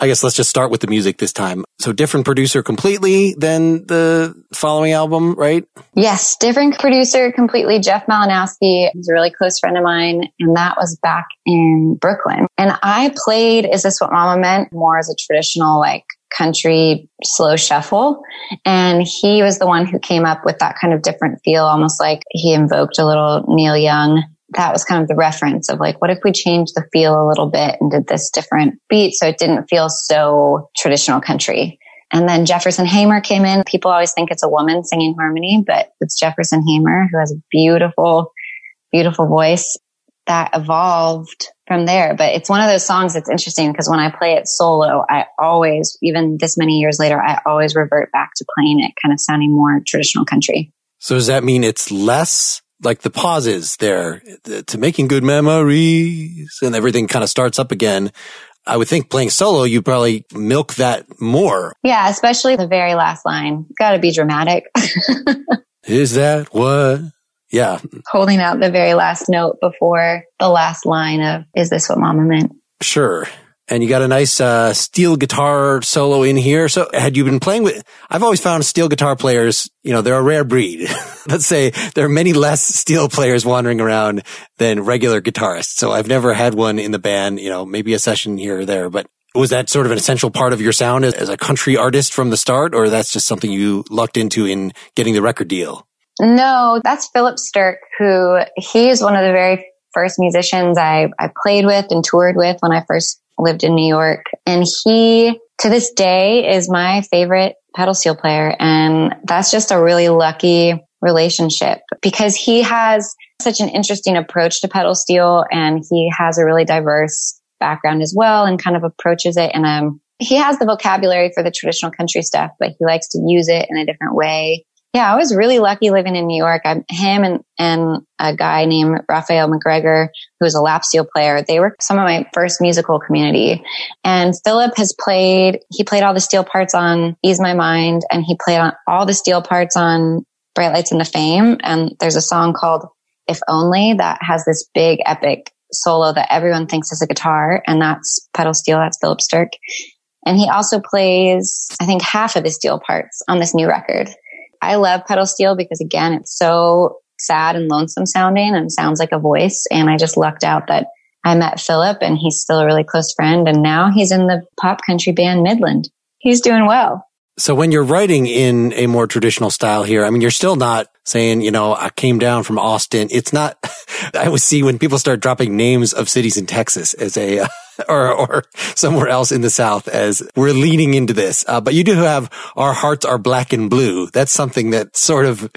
guess let's just start with the music this time. So different producer completely than the following album, right? Yes, different producer completely. Jeff Malinowski is a really close friend of mine, and that was back in Brooklyn. And I played Is This What Mama Meant more as a traditional, like, country slow shuffle. And he was the one who came up with that kind of different feel, almost like he invoked a little Neil Young. That was kind of the reference of like, what if we changed the feel a little bit and did this different beat so it didn't feel so traditional country? And then Jefferson Hamer came in. People always think it's a woman singing harmony, but it's Jefferson Hamer who has a beautiful, beautiful voice that evolved from there. But it's one of those songs that's interesting because when I play it solo, I always, even this many years later, I always revert back to playing it kind of sounding more traditional country. So does that mean it's less like the pauses there to making good memories and everything kind of starts up again? I would think playing solo, you probably milk that more. Yeah, especially the very last line. Got to be dramatic. Is that what? Yeah. Holding out the very last note before the last line of, is this what mama meant? Sure. And you got a nice uh, steel guitar solo in here. So had you been playing with, I've always found steel guitar players, you know, they're a rare breed. Let's say there are many less steel players wandering around than regular guitarists. So I've never had one in the band, you know, maybe a session here or there, but was that sort of an essential part of your sound as, as a country artist from the start, or that's just something you lucked into in getting the record deal? No, that's Philip Sterk, who he's one of the very first musicians I, I played with and toured with when I first lived in New York. And he, to this day, is my favorite pedal steel player. And that's just a really lucky relationship because he has such an interesting approach to pedal steel and he has a really diverse background as well and kind of approaches it in a um, he has the vocabulary for the traditional country stuff, but he likes to use it in a different way. Yeah, I was really lucky living in New York. I'm him and, and a guy named Raphael McGregor, who is a lap steel player. They were some of my first musical community. And Philip has played, he played all the steel parts on Ease My Mind and he played on all the steel parts on Bright Lights and the Fame. And there's a song called If Only that has this big epic solo that everyone thinks is a guitar. And that's pedal steel. That's Philip Sterk. And he also plays, I think, half of the steel parts on this new record. I love pedal steel because again, it's so sad and lonesome sounding and sounds like a voice. And I just lucked out that I met Philip and he's still a really close friend. And now he's in the pop country band Midland. He's doing well. So when you're writing in a more traditional style here, I mean, you're still not saying, you know, I came down from Austin. It's not, I always see when people start dropping names of cities in Texas as a, uh, or, or somewhere else in the South as we're leaning into this. Uh, but you do have our hearts are black and blue. That's something that's sort of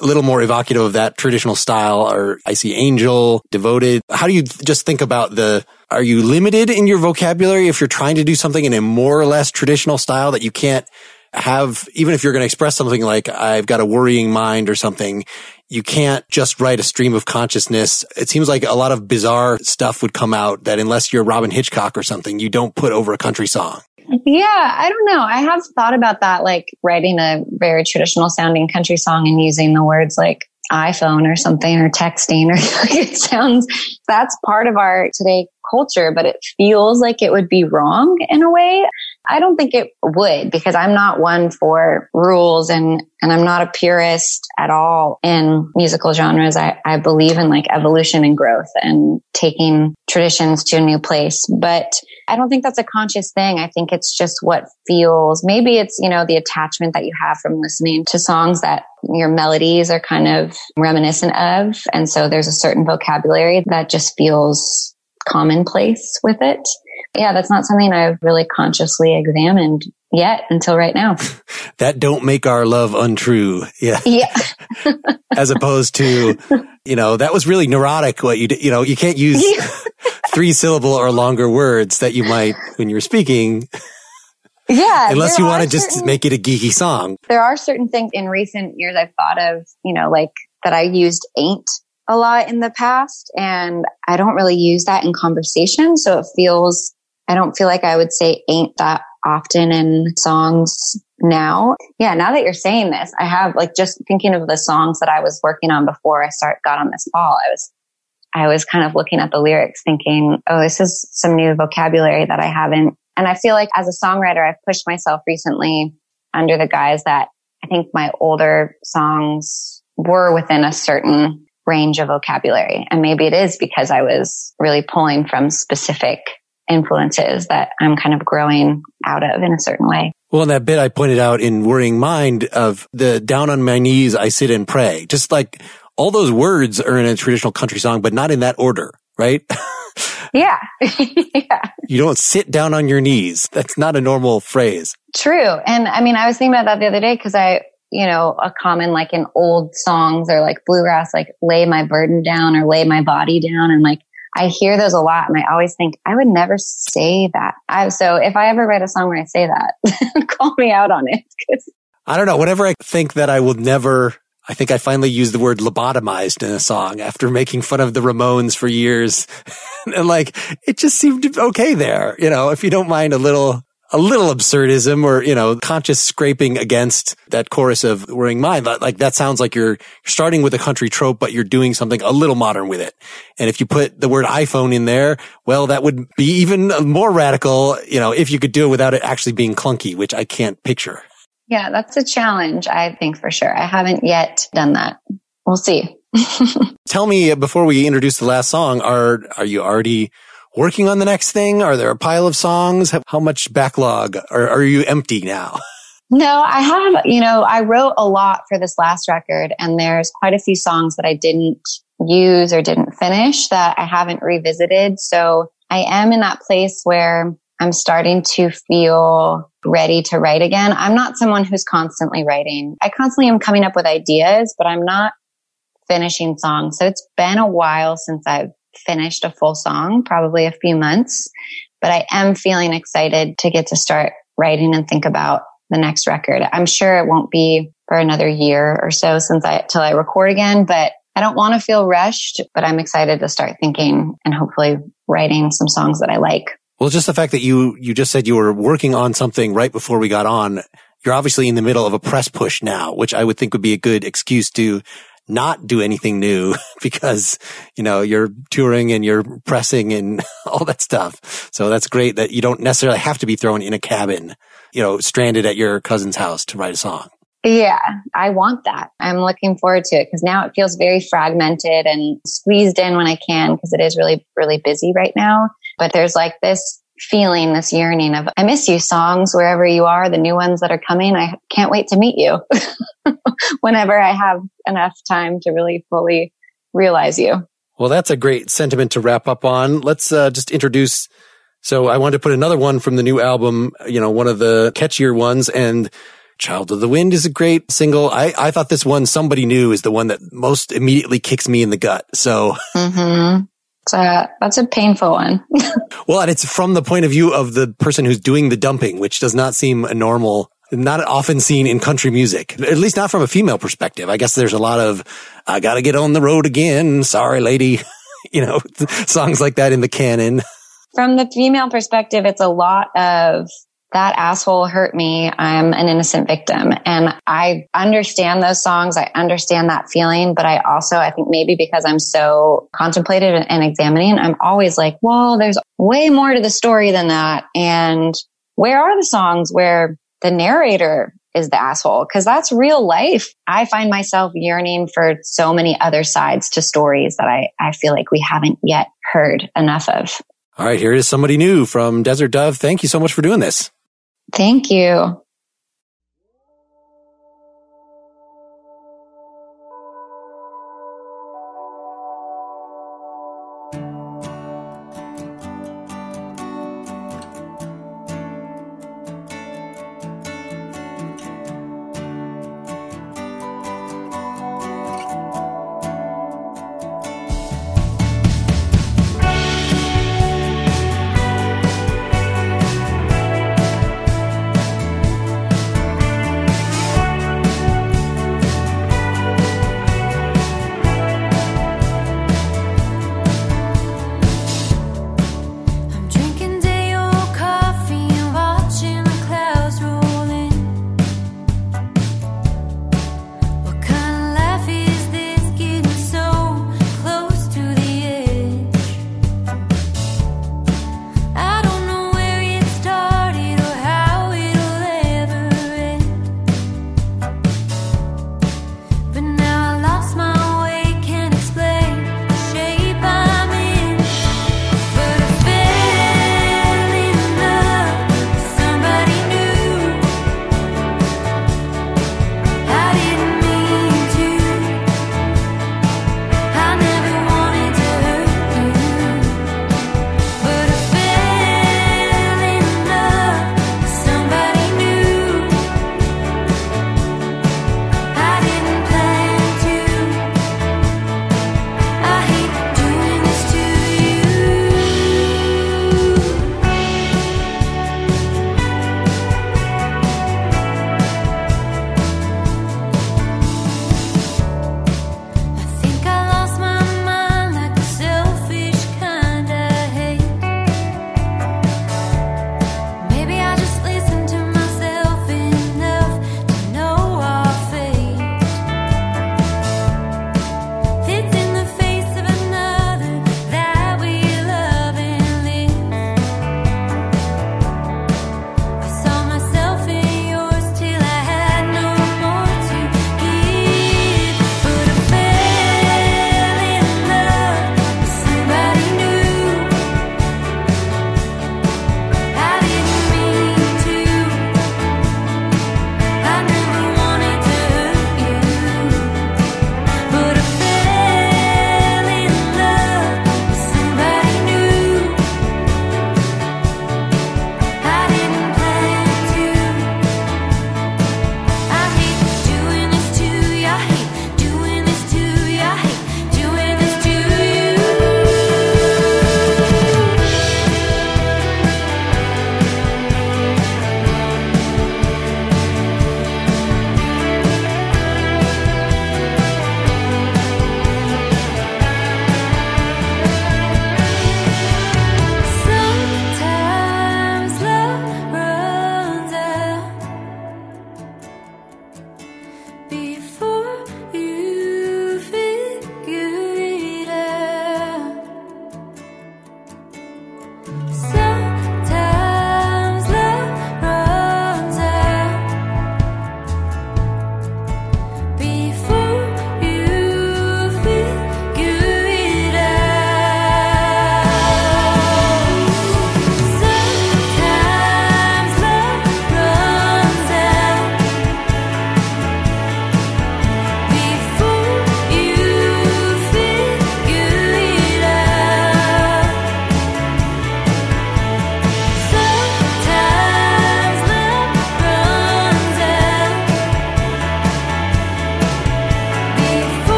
a little more evocative of that traditional style or I see angel, devoted. How do you just think about the, are you limited in your vocabulary if you're trying to do something in a more or less traditional style that you can't have, even if you're going to express something like, I've got a worrying mind or something, you can't just write a stream of consciousness. It seems like a lot of bizarre stuff would come out that unless you're Robyn Hitchcock or something, you don't put over a country song. Yeah, I don't know. I have thought about that, like writing a very traditional sounding country song and using the words like iPhone or something or texting or it sounds that's part of our today culture, but it feels like it would be wrong in a way. I don't think it would because I'm not one for rules and, and I'm not a purist at all in musical genres. I, I believe in like evolution and growth and taking traditions to a new place, but I don't think that's a conscious thing. I think it's just what feels, maybe it's, you know, the attachment that you have from listening to songs that your melodies are kind of reminiscent of. And so there's a certain vocabulary that just feels commonplace with it. Yeah, that's not something I've really consciously examined yet until right now. that don't make our love untrue. Yeah. Yeah. As opposed to, you know, that was really neurotic what you did. You know, you can't use three syllable or longer words that you might when you're speaking. Yeah. Unless you want to just make it a geeky song. There are certain things in recent years I've thought of, you know, like that I used ain't a lot in the past and I don't really use that in conversation. So it feels, I don't feel like I would say ain't that often in songs now. Yeah. Now that you're saying this, I have like just thinking of the songs that I was working on before I start got on this call. I was, I was kind of looking at the lyrics thinking, oh, this is some new vocabulary that I haven't. And I feel like as a songwriter, I've pushed myself recently under the guise that I think my older songs were within a certain range of vocabulary. And maybe it is because I was really pulling from specific influences that I'm kind of growing out of in a certain way. Well, in that bit I pointed out in Worrying Mind of the down on my knees, I sit and pray. Just like all those words are in a traditional country song, but not in that order, right? yeah. yeah. You don't sit down on your knees. That's not a normal phrase. True. And I mean, I was thinking about that the other day because I, you know, a common like in old songs or like bluegrass, like lay my burden down or lay my body down. And like, I hear those a lot and I always think I would never say that. I, so if I ever write a song where I say that, call me out on it. I don't know. Whenever I think that I will never, I think I finally used the word lobotomized in a song after making fun of the Ramones for years. and like, it just seemed okay there. You know, if you don't mind a little, a little absurdism or, you know, conscious scraping against that chorus of Worrying Mind. Like that sounds like you're starting with a country trope, but you're doing something a little modern with it. And if you put the word iPhone in there, well, that would be even more radical, you know, if you could do it without it actually being clunky, which I can't picture. Yeah, that's a challenge, I think for sure. I haven't yet done that. We'll see. Tell me uh, before we introduce the last song, are, are you already working on the next thing? Are there a pile of songs? How much backlog? Or are you empty now? No, I have, you know, I wrote a lot for this last record and there's quite a few songs that I didn't use or didn't finish that I haven't revisited. So I am in that place where I'm starting to feel ready to write again. I'm not someone who's constantly writing. I constantly am coming up with ideas, but I'm not finishing songs. So it's been a while since I've finished a full song, probably a few months, but I am feeling excited to get to start writing and think about the next record. I'm sure it won't be for another year or so since I, till I record again, but I don't want to feel rushed, but I'm excited to start thinking and hopefully writing some songs that I like. Well, just the fact that you, you just said you were working on something right before we got on. You're obviously in the middle of a press push now, which I would think would be a good excuse to not do anything new because, you know, you're touring and you're pressing and all that stuff. So that's great that you don't necessarily have to be thrown in a cabin, you know, stranded at your cousin's house to write a song. Yeah, I want that. I'm looking forward to it because now it feels very fragmented and squeezed in when I can because it is really, really busy right now. But there's like this feeling this yearning of I miss you songs wherever you are, the new ones that are coming. I can't wait to meet you whenever I have enough time to really fully realize you. Well, that's a great sentiment to wrap up on. Let's uh, just introduce. So I wanted to put another one from the new album, you know, one of the catchier ones and Child of the Wind is a great single. I, I thought this one, Somebody New, is the one that most immediately kicks me in the gut. So mm-hmm. A, uh, that's a painful one. well, and it's from the point of view of the person who's doing the dumping, which does not seem a normal, not often seen in country music, at least not from a female perspective. I guess there's a lot of, I gotta get on the road again. Sorry, lady. you know, songs like that in the canon. From the female perspective, it's a lot of that asshole hurt me. I'm an innocent victim. And I understand those songs. I understand that feeling. But I also, I think maybe because I'm so contemplative and examining, I'm always like, well, there's way more to the story than that. And where are the songs where the narrator is the asshole? Cause that's real life. I find myself yearning for so many other sides to stories that I, I feel like we haven't yet heard enough of. All right. Here is somebody new from Desert Dove. Thank you so much for doing this. Thank you.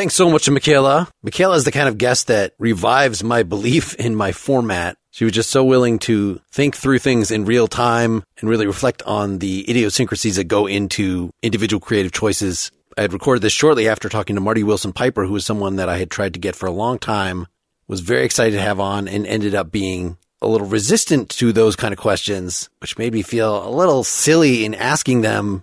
Thanks so much to Michaela. Michaela is the kind of guest that revives my belief in my format. She was just so willing to think through things in real time and really reflect on the idiosyncrasies that go into individual creative choices. I had recorded this shortly after talking to Marty Willson-Piper, who was someone that I had tried to get for a long time, was very excited to have on and ended up being a little resistant to those kind of questions, which made me feel a little silly in asking them.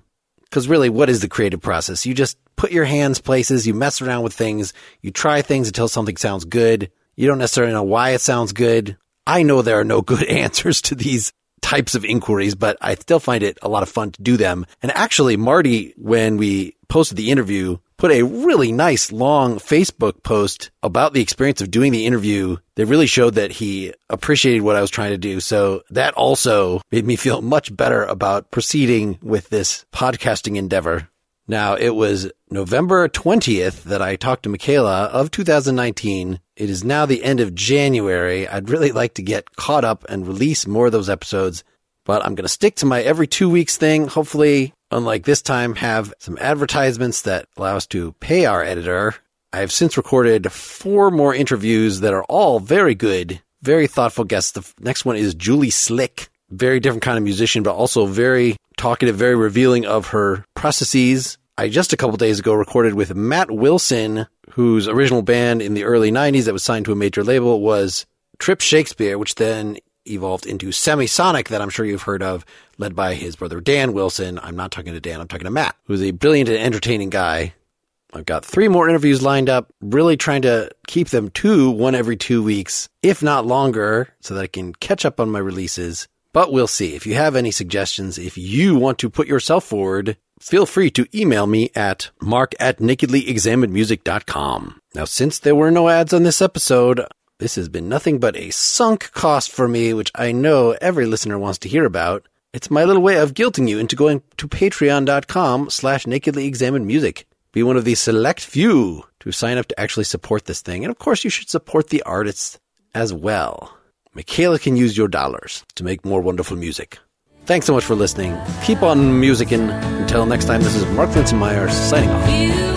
Cause really, what is the creative process? You just put your hands places, you mess around with things, you try things until something sounds good. You don't necessarily know why it sounds good. I know there are no good answers to these types of inquiries, but I still find it a lot of fun to do them. And actually, Marty, when we posted the interview, put a really nice long Facebook post about the experience of doing the interview that really showed that he appreciated what I was trying to do. So that also made me feel much better about proceeding with this podcasting endeavor. Now, it was November 20th that I talked to Michaela of 2019. It is now the end of January. I'd really like to get caught up and release more of those episodes, but I'm going to stick to my every two weeks thing. Hopefully, unlike this time, have some advertisements that allow us to pay our editor. I have since recorded four more interviews that are all very good, very thoughtful guests. The next one is Julie Slick, very different kind of musician, but also very talkative, very revealing of her processes. I just a couple days ago recorded with Matt Wilson, whose original band in the early 90s that was signed to a major label was Trip Shakespeare, which then evolved into Semisonic that I'm sure you've heard of, led by his brother Dan Wilson. I'm not talking to Dan, I'm talking to Matt, who's a brilliant and entertaining guy. I've got three more interviews lined up, really trying to keep them to one every two weeks, if not longer, so that I can catch up on my releases. But we'll see. If you have any suggestions, if you want to put yourself forward, feel free to email me at mark at nakedlyexaminedmusic.com. Now, since there were no ads on this episode, this has been nothing but a sunk cost for me, which I know every listener wants to hear about. It's my little way of guilting you into going to patreon.com slash nakedlyexaminedmusic. Be one of the select few to sign up to actually support this thing. And of course, you should support the artists as well. Michaela can use your dollars to make more wonderful music. Thanks so much for listening. Keep on musicking. Until next time, this is Mark Linsenmayer signing off.